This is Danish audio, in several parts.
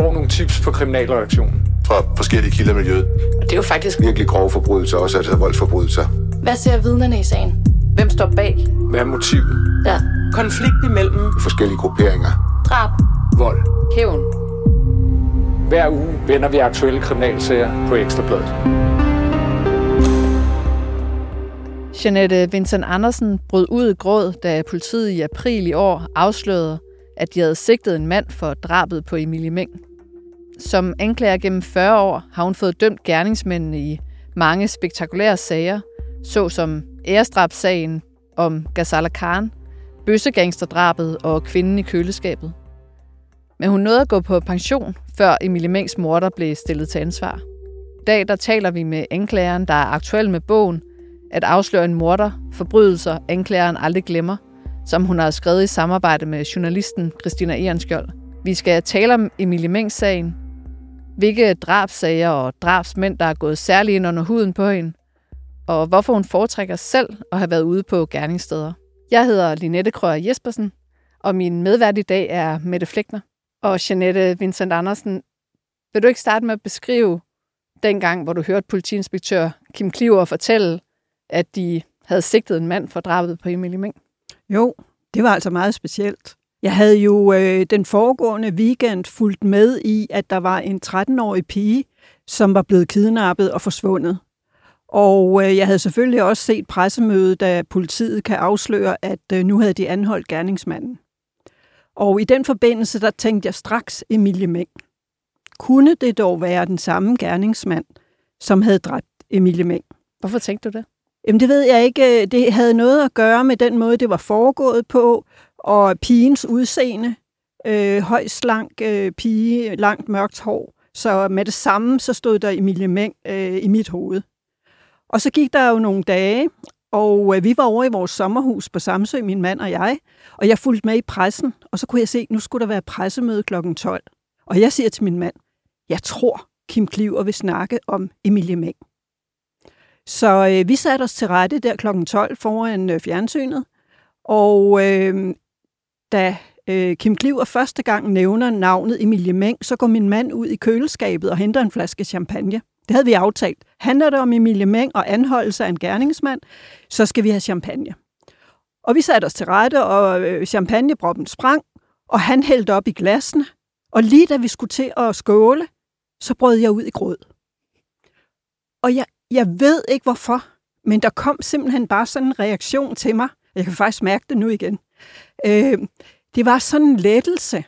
får nogle tips på kriminalreaktionen. Fra forskellige kilder i miljøet. Og det er jo faktisk Virkelig grove forbrydelser, også altså voldsforbrydelser. Hvad ser vidnerne i sagen? Hvem står bag? Hvad er motivet? Ja. Konflikt imellem Forskellige grupperinger. Drab. Vold. Hævn. Hver uge vender vi aktuelle kriminalsager på Ekstrabladet. Jeanette Vincent Andersen brød ud i gråd, da politiet i april i år afslørede, at de havde sigtet en mand for drabet på Emilie Meng. Som anklager gennem 40 år har hun fået dømt gerningsmændene i mange spektakulære sager, såsom ærestrapsagen om Ghazala Khan, bøssegangsterdrabet og kvinden i køleskabet. Men hun nåede at gå på pension, før Emilie Mengs morter blev stillet til ansvar. I dag der taler vi med anklageren, der er aktuel med bogen at afsløre en morder, forbrydelser, anklageren aldrig glemmer, som hun har skrevet i samarbejde med journalisten Christina Ehrenskjold. Vi skal tale om Emilie Mengs sagen, hvilke drabsager og drabsmænd, der er gået særligt ind under huden på hende, og hvorfor hun foretrækker selv at have været ude på gerningssteder. Jeg hedder Linette Krøger Jespersen, og min medvært i dag er Mette Flækner. Og Jeanette Vincent Andersen, vil du ikke starte med at beskrive dengang, hvor du hørte politiinspektør Kim Kliver fortælle, at de havde sigtet en mand for drabet på Emilie Meng? Jo, det var altså meget specielt. Jeg havde jo øh, den foregående weekend fulgt med i, at der var en 13-årig pige, som var blevet kidnappet og forsvundet. Og øh, jeg havde selvfølgelig også set pressemødet, da politiet kan afsløre, at øh, nu havde de anholdt gerningsmanden. Og i den forbindelse, der tænkte jeg straks Emilie Meng. Kunne det dog være den samme gerningsmand, som havde dræbt Emilie Meng? Hvorfor tænkte du det? Jamen det ved jeg ikke. Det havde noget at gøre med den måde, det var foregået på, og pigens udseende. Øh, høj, slank øh, pige, langt mørkt hår. Så med det samme, så stod der Emilie Meng øh, i mit hoved. Og så gik der jo nogle dage, og øh, vi var over i vores sommerhus på Samsø, min mand og jeg, og jeg fulgte med i pressen, og så kunne jeg se, at nu skulle der være pressemøde kl. 12. Og jeg siger til min mand, jeg tror, Kim Kliver vil snakke om Emilie Meng. Så øh, vi satte os til rette der kl. 12 foran øh, fjernsynet, og øh, da øh, Kim Kliver første gang nævner navnet Emilie Meng, så går min mand ud i køleskabet og henter en flaske champagne. Det havde vi aftalt. Handler det om Emilie Meng og anholdelse af en gerningsmand, så skal vi have champagne. Og vi satte os til rette, og champagnebroppen champagneproppen sprang, og han hældte op i glassene. Og lige da vi skulle til at skåle, så brød jeg ud i gråd. Og jeg, jeg ved ikke hvorfor, men der kom simpelthen bare sådan en reaktion til mig. Jeg kan faktisk mærke det nu igen. Øh, det var sådan en lettelse,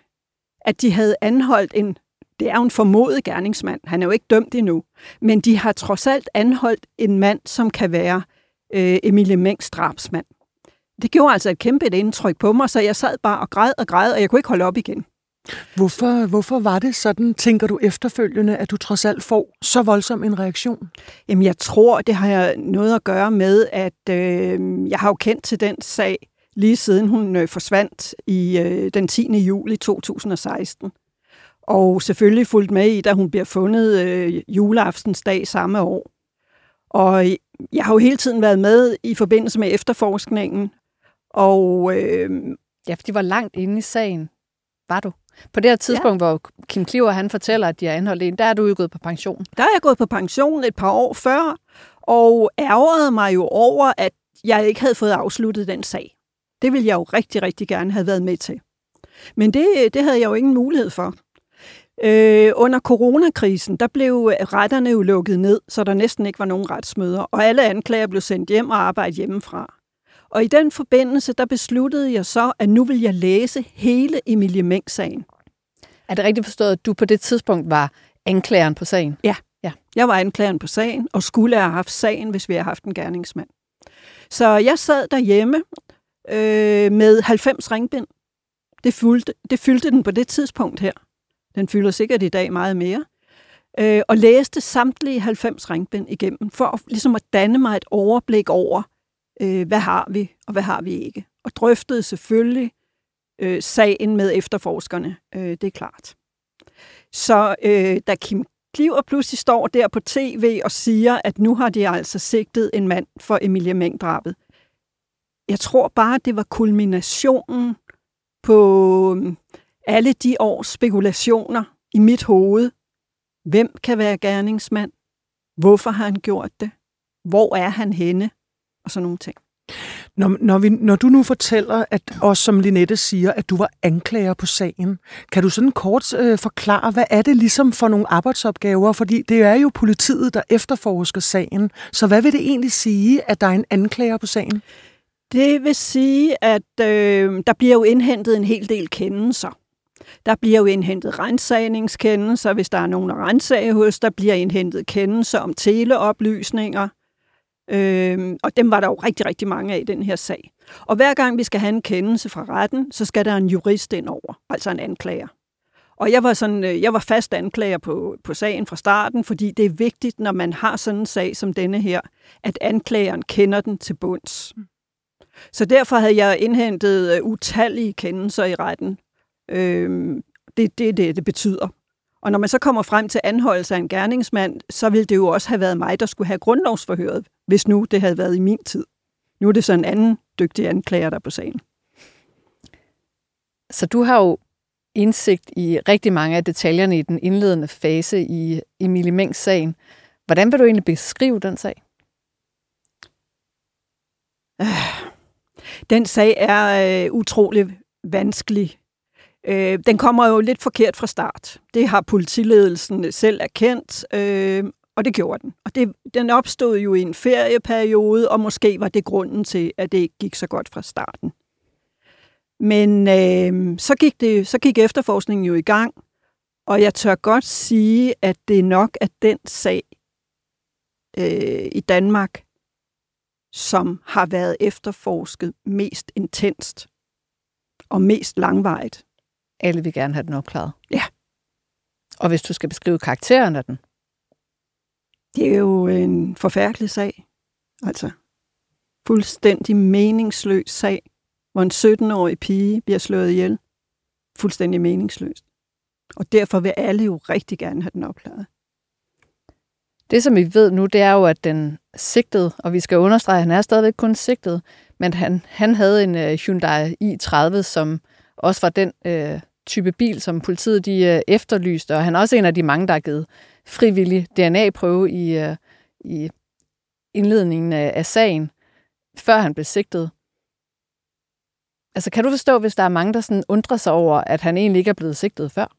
at de havde anholdt en, det er jo en formodet gerningsmand, han er jo ikke dømt endnu, men de har trods alt anholdt en mand, som kan være øh, Emilie Mengs drabsmand. Det gjorde altså et kæmpe et indtryk på mig, så jeg sad bare og græd og græd, og jeg kunne ikke holde op igen. Hvorfor, hvorfor var det sådan, tænker du efterfølgende, at du trods alt får så voldsom en reaktion? Jamen, jeg tror, det har noget at gøre med, at øh, jeg har jo kendt til den sag, lige siden hun øh, forsvandt i øh, den 10. juli 2016. Og selvfølgelig fulgt med i, da hun bliver fundet øh, juleaftensdag samme år. Og jeg har jo hele tiden været med i forbindelse med efterforskningen. Og øh, Ja, for de var langt inde i sagen. Var du? På det her tidspunkt, ja. hvor Kim Kliver han fortæller, at de har anholdt en, der er du jo gået på pension. der er jeg gået på pension et par år før, og ærgerede mig jo over, at jeg ikke havde fået afsluttet den sag. Det ville jeg jo rigtig, rigtig gerne have været med til. Men det, det havde jeg jo ingen mulighed for. Øh, under coronakrisen, der blev retterne jo lukket ned, så der næsten ikke var nogen retsmøder, og alle anklager blev sendt hjem og arbejde hjemmefra. Og i den forbindelse, der besluttede jeg så, at nu vil jeg læse hele Emilie Meng-sagen. Er det rigtigt forstået, at du på det tidspunkt var anklageren på sagen? Ja. Ja. Jeg var anklageren på sagen, og skulle have haft sagen, hvis vi havde haft en gerningsmand. Så jeg sad derhjemme øh, med 90 ringbind. Det fyldte, det fyldte den på det tidspunkt her. Den fylder sikkert i dag meget mere. Øh, og læste samtlige 90 ringbind igennem, for at, ligesom at danne mig et overblik over, øh, hvad har vi, og hvad har vi ikke. Og drøftede selvfølgelig øh, sagen med efterforskerne, øh, det er klart. Så øh, da Kim Kliver pludselig står der på tv og siger, at nu har de altså sigtet en mand for Emilie Mængdrabet, jeg tror bare, det var kulminationen på øhm, alle de års spekulationer, i mit hoved, hvem kan være gerningsmand? Hvorfor har han gjort det? Hvor er han henne? Og sådan nogle ting. Når, når, vi, når du nu fortæller, at også som Linette siger, at du var anklager på sagen, kan du sådan kort øh, forklare, hvad er det ligesom for nogle arbejdsopgaver? Fordi det er jo politiet, der efterforsker sagen. Så hvad vil det egentlig sige, at der er en anklager på sagen? Det vil sige, at øh, der bliver jo indhentet en hel del kendelser. Der bliver jo indhentet rensagningskendelser, hvis der er nogen at rensage hos. Der bliver indhentet kendelser om teleoplysninger. Øh, og dem var der jo rigtig, rigtig mange af i den her sag. Og hver gang vi skal have en kendelse fra retten, så skal der en jurist ind over, altså en anklager. Og jeg var, sådan, øh, jeg var fast anklager på, på sagen fra starten, fordi det er vigtigt, når man har sådan en sag som denne her, at anklageren kender den til bunds. Mm. Så derfor havde jeg indhentet øh, utallige kendelser i retten. Øhm, det er det, det, det betyder. Og når man så kommer frem til anholdelse af en gerningsmand, så ville det jo også have været mig, der skulle have grundlovsforhøret, hvis nu det havde været i min tid. Nu er det så en anden dygtig anklager, der på sagen. Så du har jo indsigt i rigtig mange af detaljerne i den indledende fase i Emilie Mengs sagen. Hvordan vil du egentlig beskrive den sag? Den sag er øh, utrolig vanskelig. Øh, den kommer jo lidt forkert fra start. Det har politiledelsen selv erkendt, øh, og det gjorde den. Og det, den opstod jo i en ferieperiode, og måske var det grunden til, at det ikke gik så godt fra starten. Men øh, så, gik det, så gik efterforskningen jo i gang, og jeg tør godt sige, at det nok er den sag øh, i Danmark, som har været efterforsket mest intenst og mest langvejt. Alle vil gerne have den opklaret. Ja. Og hvis du skal beskrive karakteren af den? Det er jo en forfærdelig sag. Altså, fuldstændig meningsløs sag, hvor en 17-årig pige bliver slået ihjel. Fuldstændig meningsløst. Og derfor vil alle jo rigtig gerne have den opklaret. Det, som vi ved nu, det er jo, at den sigtede, og vi skal understrege, at han er stadigvæk kun sigtet, men han, han havde en øh, Hyundai i30, som også var den øh, type bil, som politiet de, øh, efterlyste, og han er også en af de mange, der har givet frivillig DNA-prøve i, øh, i indledningen af, af sagen, før han blev sigtet. Altså, kan du forstå, hvis der er mange, der sådan undrer sig over, at han egentlig ikke er blevet sigtet før?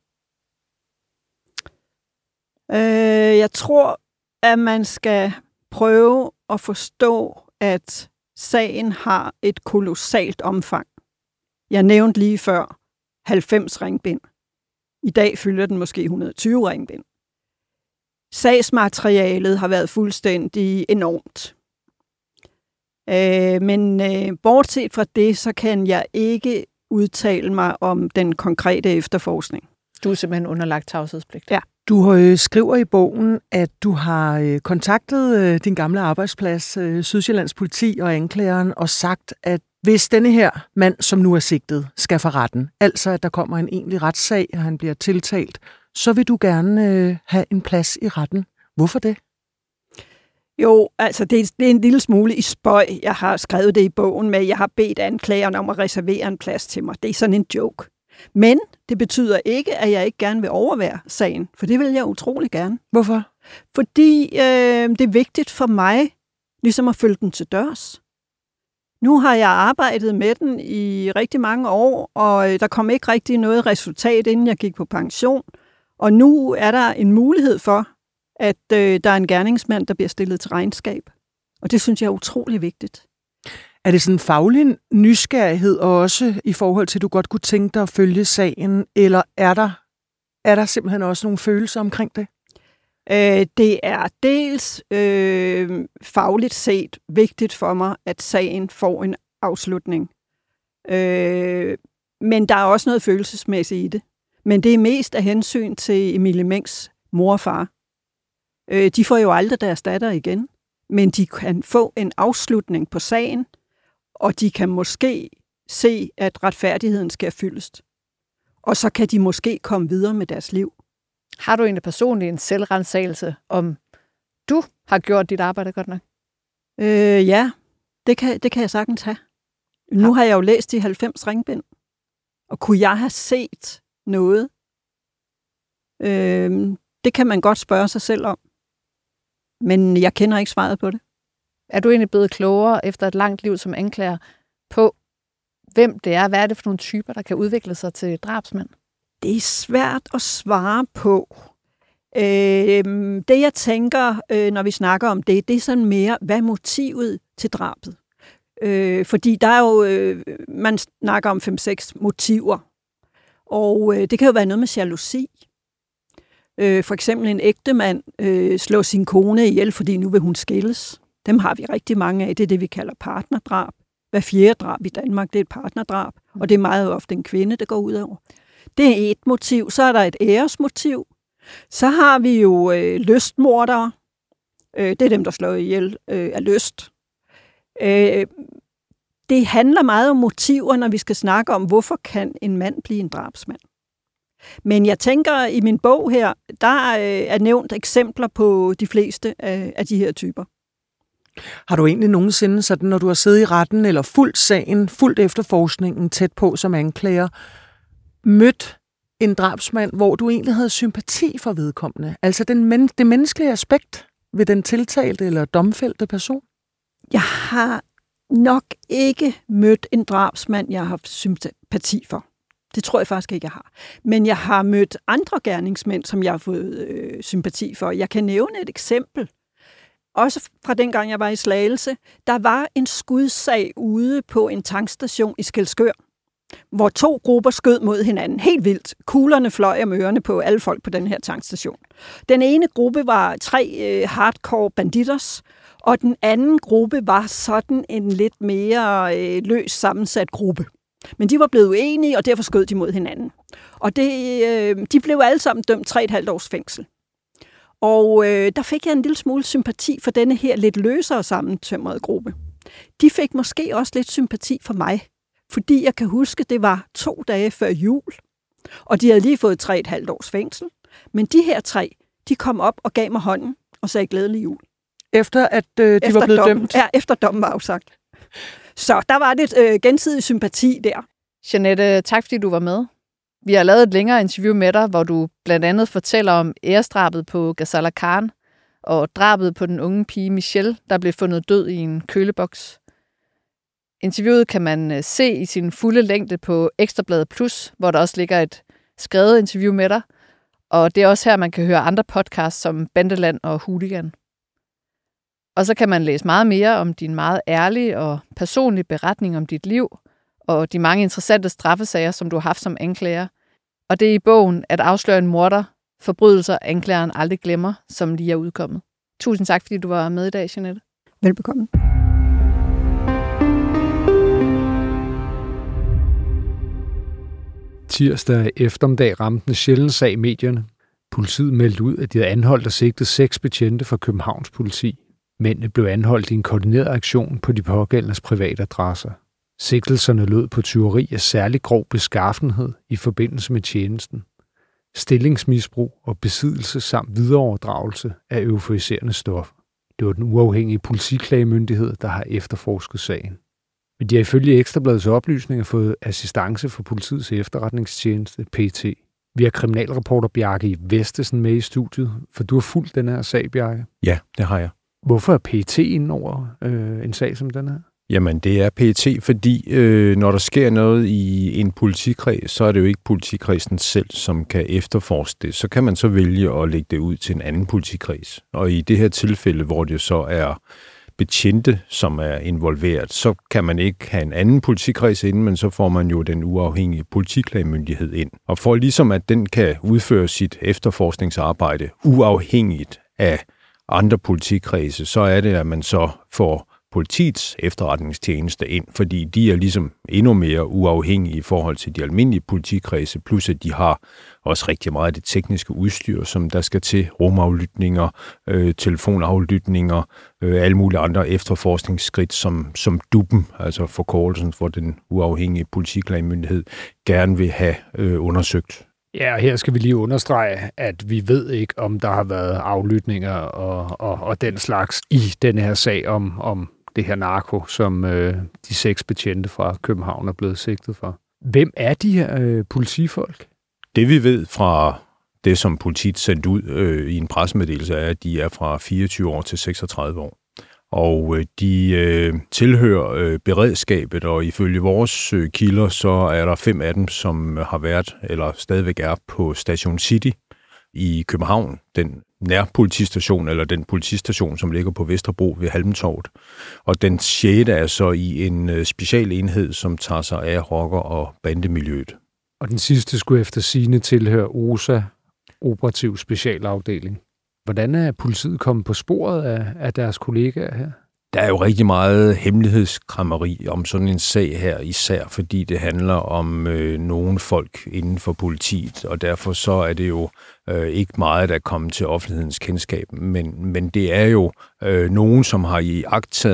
Øh, jeg tror, at man skal prøve at forstå, at sagen har et kolossalt omfang. Jeg nævnte lige før 90 ringbind. I dag fylder den måske 120 ringbind. Sagsmaterialet har været fuldstændig enormt. Øh, men øh, bortset fra det, så kan jeg ikke udtale mig om den konkrete efterforskning. Du er simpelthen underlagt tavshedspligt. Ja. Du øh, skriver i bogen, at du har øh, kontaktet øh, din gamle arbejdsplads, øh, Sydsjællands politi og anklageren, og sagt, at hvis denne her mand, som nu er sigtet, skal for retten, altså at der kommer en egentlig retssag, og han bliver tiltalt, så vil du gerne øh, have en plads i retten. Hvorfor det? Jo, altså det, er, det er en lille smule i spøj. Jeg har skrevet det i bogen med, jeg har bedt anklageren om at reservere en plads til mig. Det er sådan en joke. Men det betyder ikke, at jeg ikke gerne vil overvære sagen, for det vil jeg utrolig gerne. Hvorfor? Fordi øh, det er vigtigt for mig ligesom at følge den til dørs. Nu har jeg arbejdet med den i rigtig mange år, og øh, der kom ikke rigtig noget resultat, inden jeg gik på pension. Og nu er der en mulighed for, at øh, der er en gerningsmand, der bliver stillet til regnskab. Og det synes jeg er utrolig vigtigt. Er det sådan en faglig nysgerrighed også i forhold til, at du godt kunne tænke dig at følge sagen, eller er der, er der simpelthen også nogle følelser omkring det? Øh, det er dels øh, fagligt set vigtigt for mig, at sagen får en afslutning. Øh, men der er også noget følelsesmæssigt i det. Men det er mest af hensyn til Emilie Mengs mor og far. Øh, de får jo aldrig deres datter igen, men de kan få en afslutning på sagen, og de kan måske se, at retfærdigheden skal fyldes. Og så kan de måske komme videre med deres liv. Har du egentlig personligt en selvrensagelse, om du har gjort dit arbejde godt nok? Øh, ja, det kan, det kan jeg sagtens have. Nu har jeg jo læst de 90 ringbind, og kunne jeg have set noget, Øh, det kan man godt spørge sig selv om. Men jeg kender ikke svaret på det. Er du egentlig blevet klogere efter et langt liv som anklager på, hvem det er? Hvad er det for nogle typer, der kan udvikle sig til drabsmænd? Det er svært at svare på. Øh, det jeg tænker, øh, når vi snakker om det, det er sådan mere, hvad er motivet til drabet? Øh, fordi der er jo, øh, man snakker om 5-6 motiver, og øh, det kan jo være noget med jalousi. Øh, for eksempel en ægte mand øh, slår sin kone ihjel, fordi nu vil hun skilles. Dem har vi rigtig mange af. Det er det, vi kalder partnerdrab. Hver fjerde drab i Danmark, det er et partnerdrab, og det er meget ofte en kvinde, der går ud over. Det er et motiv. Så er der et æresmotiv. Så har vi jo øh, lystmordere. Øh, det er dem, der slår ihjel øh, af lyst. Øh, det handler meget om motiver, når vi skal snakke om, hvorfor kan en mand blive en drabsmand. Men jeg tænker, i min bog her, der er nævnt eksempler på de fleste af, af de her typer. Har du egentlig nogensinde, sådan, når du har siddet i retten eller fuldt sagen, fuldt efterforskningen tæt på som anklager, mødt en drabsmand, hvor du egentlig havde sympati for vedkommende? Altså den men- det menneskelige aspekt ved den tiltalte eller domfældte person? Jeg har nok ikke mødt en drabsmand, jeg har haft sympati for. Det tror jeg faktisk ikke, jeg har. Men jeg har mødt andre gerningsmænd, som jeg har fået øh, sympati for. Jeg kan nævne et eksempel. Også fra dengang, jeg var i Slagelse. Der var en skudsag ude på en tankstation i Skelskør, hvor to grupper skød mod hinanden. Helt vildt. Kuglerne fløj om ørerne på alle folk på den her tankstation. Den ene gruppe var tre øh, hardcore banditters, og den anden gruppe var sådan en lidt mere øh, løs sammensat gruppe. Men de var blevet uenige, og derfor skød de mod hinanden. Og det, øh, de blev alle sammen dømt 3,5 års fængsel. Og øh, der fik jeg en lille smule sympati for denne her lidt løsere sammentømrede gruppe. De fik måske også lidt sympati for mig, fordi jeg kan huske, det var to dage før jul, og de havde lige fået 3,5 års fængsel. Men de her tre, de kom op og gav mig hånden og sagde glædelig jul. Efter at øh, de efter var blevet dommen, dømt? Ja, efter dommen var afsagt. Så der var lidt øh, gensidig sympati der. Jeanette, tak fordi du var med. Vi har lavet et længere interview med dig, hvor du blandt andet fortæller om æresdrabet på Ghazala Khan og drabet på den unge pige Michelle, der blev fundet død i en køleboks. Interviewet kan man øh, se i sin fulde længde på Ekstrabladet Plus, hvor der også ligger et skrevet interview med dig. Og det er også her, man kan høre andre podcasts som Bandeland og Hooligan. Og så kan man læse meget mere om din meget ærlige og personlige beretning om dit liv, og de mange interessante straffesager, som du har haft som anklager. Og det er i bogen at afsløre en morder, forbrydelser anklageren aldrig glemmer, som lige er udkommet. Tusind tak, fordi du var med i dag, Jeanette. Velbekomme. Tirsdag eftermiddag ramte en sjældent sag i medierne. Politiet meldte ud, at de havde anholdt og sigtet seks betjente fra Københavns politi. Mændene blev anholdt i en koordineret aktion på de pågældendes private adresser. Sigtelserne lød på tyveri af særlig grov beskaffenhed i forbindelse med tjenesten, stillingsmisbrug og besiddelse samt videreoverdragelse af euforiserende stoffer. Det var den uafhængige politiklagemyndighed, der har efterforsket sagen. Men de har ifølge Ekstrabladets oplysninger fået assistance fra politiets efterretningstjeneste, PT. Vi har kriminalreporter Bjarke Vestesen med i studiet, for du har fulgt den her sag, Bjarke. Ja, det har jeg. Hvorfor er PT ind over øh, en sag som den her? Jamen, det er PET, fordi øh, når der sker noget i en politikreds, så er det jo ikke politikredsen selv, som kan efterforske det. Så kan man så vælge at lægge det ud til en anden politikreds. Og i det her tilfælde, hvor det så er betjente, som er involveret, så kan man ikke have en anden politikreds ind, men så får man jo den uafhængige politiklagemyndighed ind. Og for ligesom at den kan udføre sit efterforskningsarbejde uafhængigt af andre politikredse, så er det, at man så får politiets efterretningstjeneste ind, fordi de er ligesom endnu mere uafhængige i forhold til de almindelige politikredse, plus at de har også rigtig meget af det tekniske udstyr, som der skal til, rumaflytninger, øh, telefonaflytninger, øh, alle mulige andre efterforskningsskridt, som, som DUP'en, altså forkortelsen for den uafhængige politiklagemyndighed, gerne vil have øh, undersøgt. Ja, og her skal vi lige understrege, at vi ved ikke, om der har været aflytninger og, og, og den slags i den her sag om, om det her narko, som øh, de seks betjente fra København er blevet sigtet for. Hvem er de her øh, politifolk? Det vi ved fra Det, som politiet sendte ud øh, i en pressemeddelelse, er, at de er fra 24 år til 36 år. Og øh, de øh, tilhører øh, beredskabet, og ifølge vores øh, kilder, så er der fem af dem, som har været, eller stadigvæk er på Station City i København, den nærpolitistation, eller den politistation, som ligger på Vesterbro ved Halmtorvet. Og den sjette er så i en øh, specialenhed, special enhed, som tager sig af rocker- og bandemiljøet. Og den sidste skulle efter sine tilhøre OSA, Operativ Specialafdeling. Hvordan er politiet kommet på sporet af, af deres kollegaer her? Der er jo rigtig meget hemmelighedskrammeri om sådan en sag her, især fordi det handler om øh, nogle folk inden for politiet, og derfor så er det jo øh, ikke meget, der er kommet til offentlighedens kendskab, men, men det er jo øh, nogen, som har i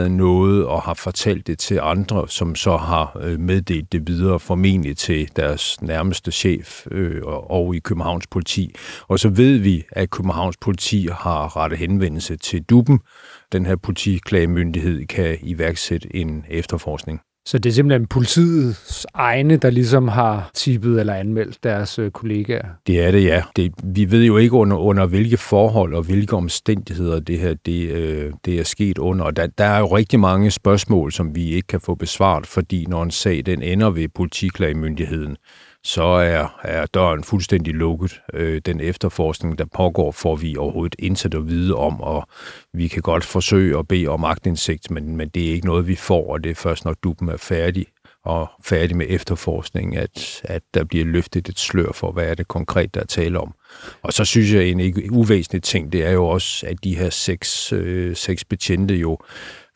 noget og har fortalt det til andre, som så har øh, meddelt det videre formentlig til deres nærmeste chef øh, og, og i Københavns politi. Og så ved vi, at Københavns politi har rettet henvendelse til DUBEN, den her politiklagemyndighed kan iværksætte en efterforskning. Så det er simpelthen politiets egne, der ligesom har tippet eller anmeldt deres øh, kollegaer? Det er det, ja. Det, vi ved jo ikke under, under hvilke forhold og hvilke omstændigheder det her det, øh, det er sket under. Og der, der er jo rigtig mange spørgsmål, som vi ikke kan få besvaret, fordi når en sag den ender ved politiklagemyndigheden, så er, er døren fuldstændig lukket. Øh, den efterforskning, der pågår, får vi overhovedet intet at vide om, og vi kan godt forsøge at bede om magtindsigt, men, men det er ikke noget, vi får, og det er først, når duppen er færdig og færdig med efterforskningen, at, at der bliver løftet et slør for, hvad er det konkret, der er tale om. Og så synes jeg, en ikke uvæsentlig ting, det er jo også, at de her seks, øh, seks betjente jo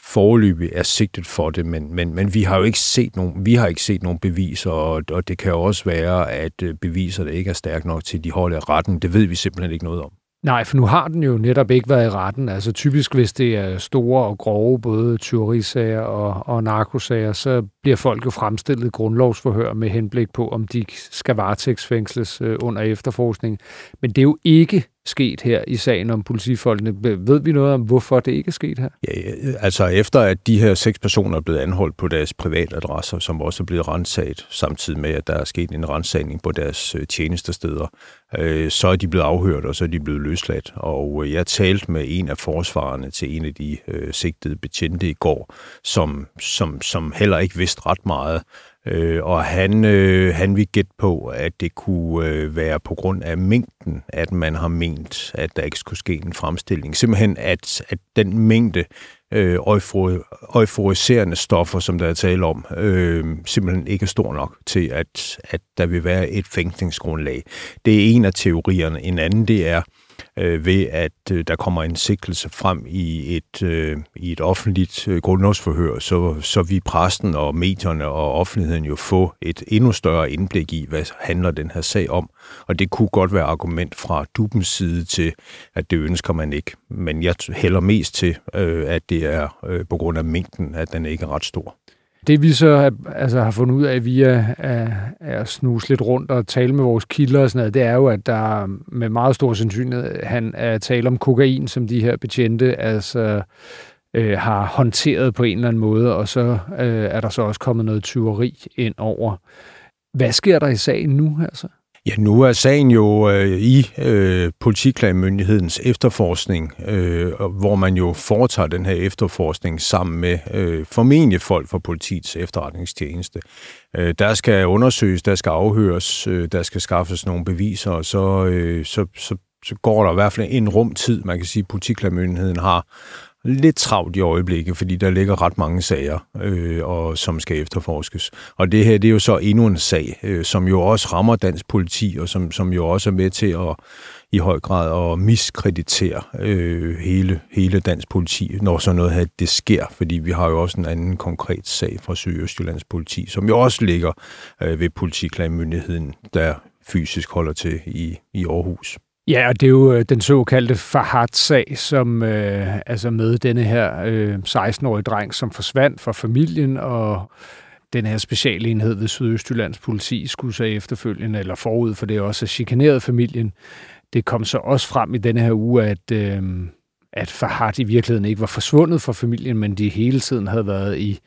forløbig er sigtet for det, men, men, men vi har jo ikke set nogen, vi har ikke set nogen beviser, og, og det kan jo også være, at øh, beviserne ikke er stærke nok til, de holder retten. Det ved vi simpelthen ikke noget om. Nej, for nu har den jo netop ikke været i retten. Altså typisk, hvis det er store og grove, både tyverisager og, og narkosager, så bliver folk jo fremstillet grundlovsforhør med henblik på, om de skal varetægtsfængsles øh, under efterforskning. Men det er jo ikke sket her i sagen om politifolkene. Ved vi noget om, hvorfor det ikke er sket her? Ja, altså efter at de her seks personer er blevet anholdt på deres privatadresser, som også er blevet rensaget, samtidig med at der er sket en rensagning på deres øh, tjenestesteder, øh, så er de blevet afhørt, og så er de blevet løsladt. Og øh, jeg talte med en af forsvarerne til en af de øh, sigtede betjente i går, som, som, som heller ikke vidste ret meget Øh, og han, øh, han vil gætte på, at det kunne øh, være på grund af mængden, at man har ment, at der ikke skulle ske en fremstilling. Simpelthen, at, at den mængde øh, euforiserende stoffer, som der er tale om, øh, simpelthen ikke er stor nok til, at, at der vil være et fængslingsgrundlag. Det er en af teorierne. En anden, det er, øh, øh, ved, at øh, der kommer en sigtelse frem i et, øh, i et offentligt øh, grundlovsforhør, så, så vi præsten og medierne og offentligheden jo få et endnu større indblik i, hvad handler den her sag om. Og det kunne godt være argument fra dubens side til, at det ønsker man ikke. Men jeg hælder mest til, øh, at det er øh, på grund af mængden, at den ikke er ret stor. Det vi så altså, har fundet ud af via at, at snuse lidt rundt og tale med vores kilder og sådan noget, det er jo, at der med meget stor sandsynlighed han er tale om kokain, som de her betjente altså, øh, har håndteret på en eller anden måde, og så øh, er der så også kommet noget tyveri ind over. Hvad sker der i sagen nu? Altså? Ja, nu er sagen jo øh, i øh, politiklagemyndighedens efterforskning, øh, hvor man jo foretager den her efterforskning sammen med øh, formentlig folk fra politiets efterretningstjeneste. Øh, der skal undersøges, der skal afhøres, øh, der skal skaffes nogle beviser, og så, øh, så, så, så går der i hvert fald en rumtid, man kan sige, at politiklagemyndigheden har, lidt travlt i øjeblikket, fordi der ligger ret mange sager, øh, og som skal efterforskes. Og det her, det er jo så endnu en sag, øh, som jo også rammer dansk politi, og som, som jo også er med til at i høj grad at miskreditere øh, hele, hele dansk politi, når sådan noget her det sker, fordi vi har jo også en anden konkret sag fra Sydøstjyllands politi, som jo også ligger øh, ved politiklagemyndigheden, der fysisk holder til i, i Aarhus. Ja, og det er jo øh, den såkaldte Fahad-sag, som øh, altså med denne her øh, 16-årige dreng, som forsvandt fra familien, og den her specialenhed ved Sydøstjyllands politi skulle så efterfølgende, eller forud for det også, chikaneret familien. Det kom så også frem i denne her uge, at, øh, at Fahad i virkeligheden ikke var forsvundet fra familien, men de hele tiden havde været i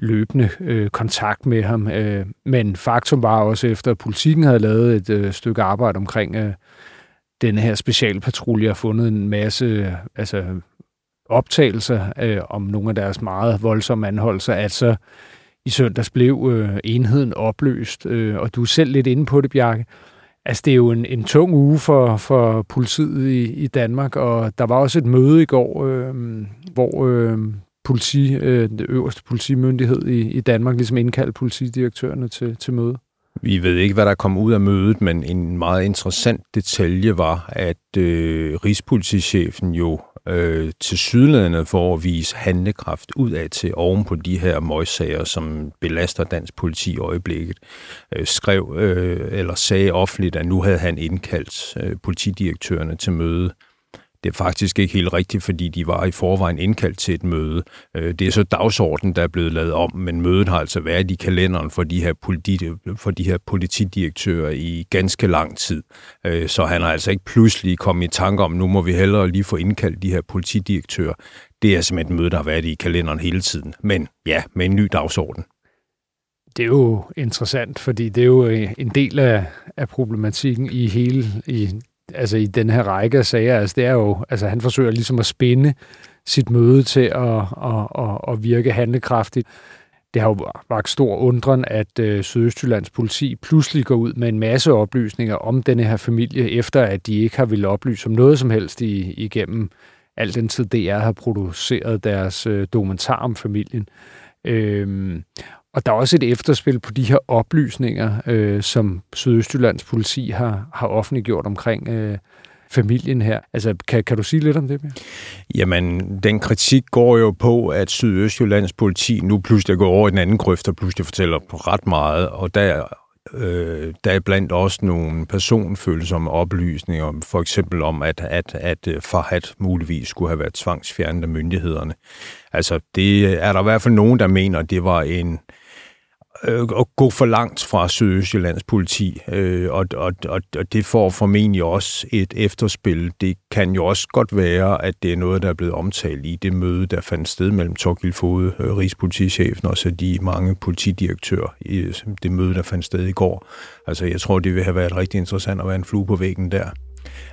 løbende øh, kontakt med ham. Øh, men faktum var også, efter at politikken havde lavet et øh, stykke arbejde omkring øh, denne her specialpatrulje har fundet en masse altså, optagelser øh, om nogle af deres meget voldsomme anholdelser, at så i søndags blev øh, enheden opløst, øh, og du er selv lidt inde på det, Bjarke. Altså, det er jo en, en tung uge for, for politiet i, i Danmark, og der var også et møde i går, øh, hvor øh, politi, øh, det øverste politimyndighed i, i Danmark ligesom indkaldte politidirektørerne til, til møde. Vi ved ikke, hvad der kom ud af mødet, men en meget interessant detalje var, at øh, Rigspolitichefen jo øh, til sydlandet for at vise handlekraft ud af til oven på de her møgssager, som belaster dansk politi i øjeblikket, øh, skrev øh, eller sagde offentligt, at nu havde han indkaldt øh, politidirektørerne til møde det er faktisk ikke helt rigtigt, fordi de var i forvejen indkaldt til et møde. Øh, det er så dagsordenen, der er blevet lavet om, men mødet har altså været i kalenderen for de her, politi, for de her politidirektører i ganske lang tid. Øh, så han har altså ikke pludselig kommet i tanke om, nu må vi hellere lige få indkaldt de her politidirektører. Det er simpelthen et møde, der har været i kalenderen hele tiden. Men ja, med en ny dagsorden det er jo interessant, fordi det er jo øh, en del af, af problematikken i hele i altså i den her række af sager, altså det er jo, altså han forsøger ligesom at spænde sit møde til at, at, at, at virke handlekraftigt. Det har jo vagt stor undren, at øh, Sydøstjyllands politi pludselig går ud med en masse oplysninger om denne her familie, efter at de ikke har ville oplyse om noget som helst i, igennem al den tid DR har produceret deres øh, dokumentar om familien. Øhm, og der er også et efterspil på de her oplysninger, øh, som Sydøstjyllands politi har, har offentliggjort omkring øh, familien her. Altså, kan, kan du sige lidt om det? Jamen, den kritik går jo på, at Sydøstjyllands politi nu pludselig går over i den anden grøft og pludselig fortæller på ret meget, og der øh, der er blandt også nogle personfølsomme oplysninger, for eksempel om, at, at, at øh, Farhad muligvis skulle have været tvangsfjernet af myndighederne. Altså, det er der i hvert fald nogen, der mener, at det var en, øh, Øh, at gå for langt fra Sydøstjyllands politi, øh, og, og, og, og det får formentlig også et efterspil. Det kan jo også godt være, at det er noget, der er blevet omtalt i det møde, der fandt sted mellem Torgild Fode, øh, Rigspolitichefen, og så de mange politidirektører i øh, det møde, der fandt sted i går. Altså, jeg tror, det vil have været rigtig interessant at være en flue på væggen der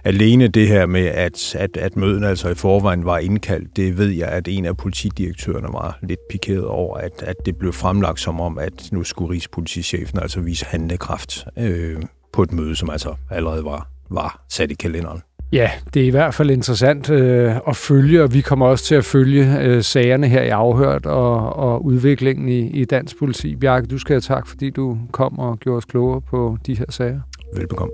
alene det her med, at, at, at møden altså i forvejen var indkaldt, det ved jeg, at en af politidirektørerne var lidt pikeret over, at, at det blev fremlagt som om, at nu skulle Rigspolitichefen altså vise handlekraft øh, på et møde, som altså allerede var, var sat i kalenderen. Ja, det er i hvert fald interessant øh, at følge, og vi kommer også til at følge øh, sagerne her i Afhørt og, og udviklingen i, i dansk politi. Bjarke, du skal have tak, fordi du kom og gjorde os klogere på de her sager. Velbekomme.